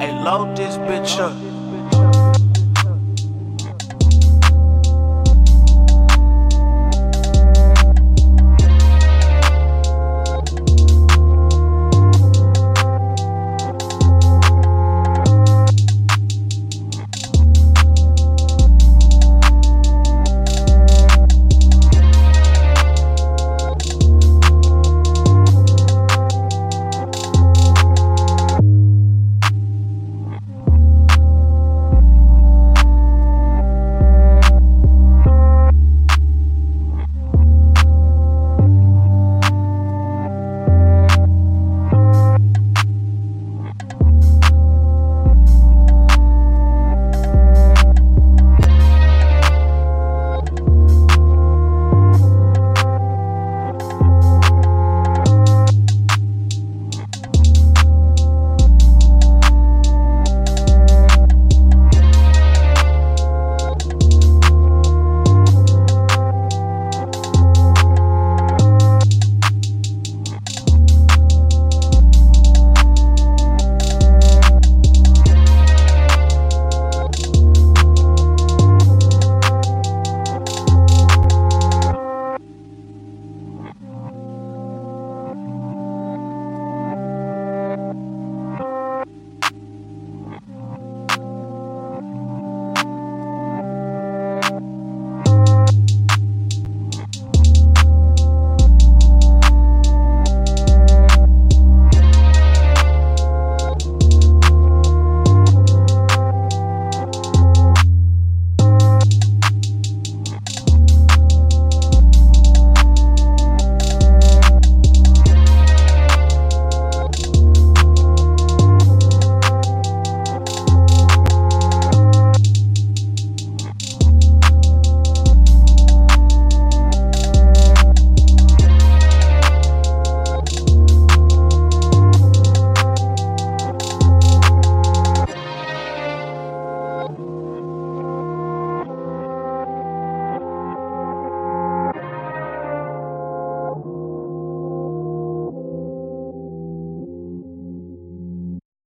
Hey, load this bitch up.